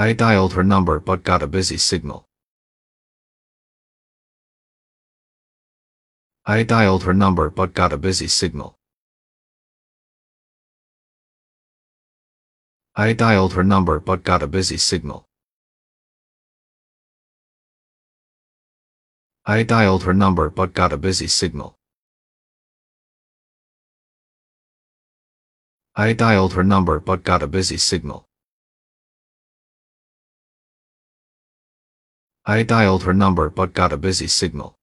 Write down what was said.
I dialed her number but got a busy signal. I dialed her number but got a busy signal. I dialed her number but got a busy signal. I dialed her number but got a busy signal. I dialed her number but got a busy signal. I dialed her number but got a busy signal.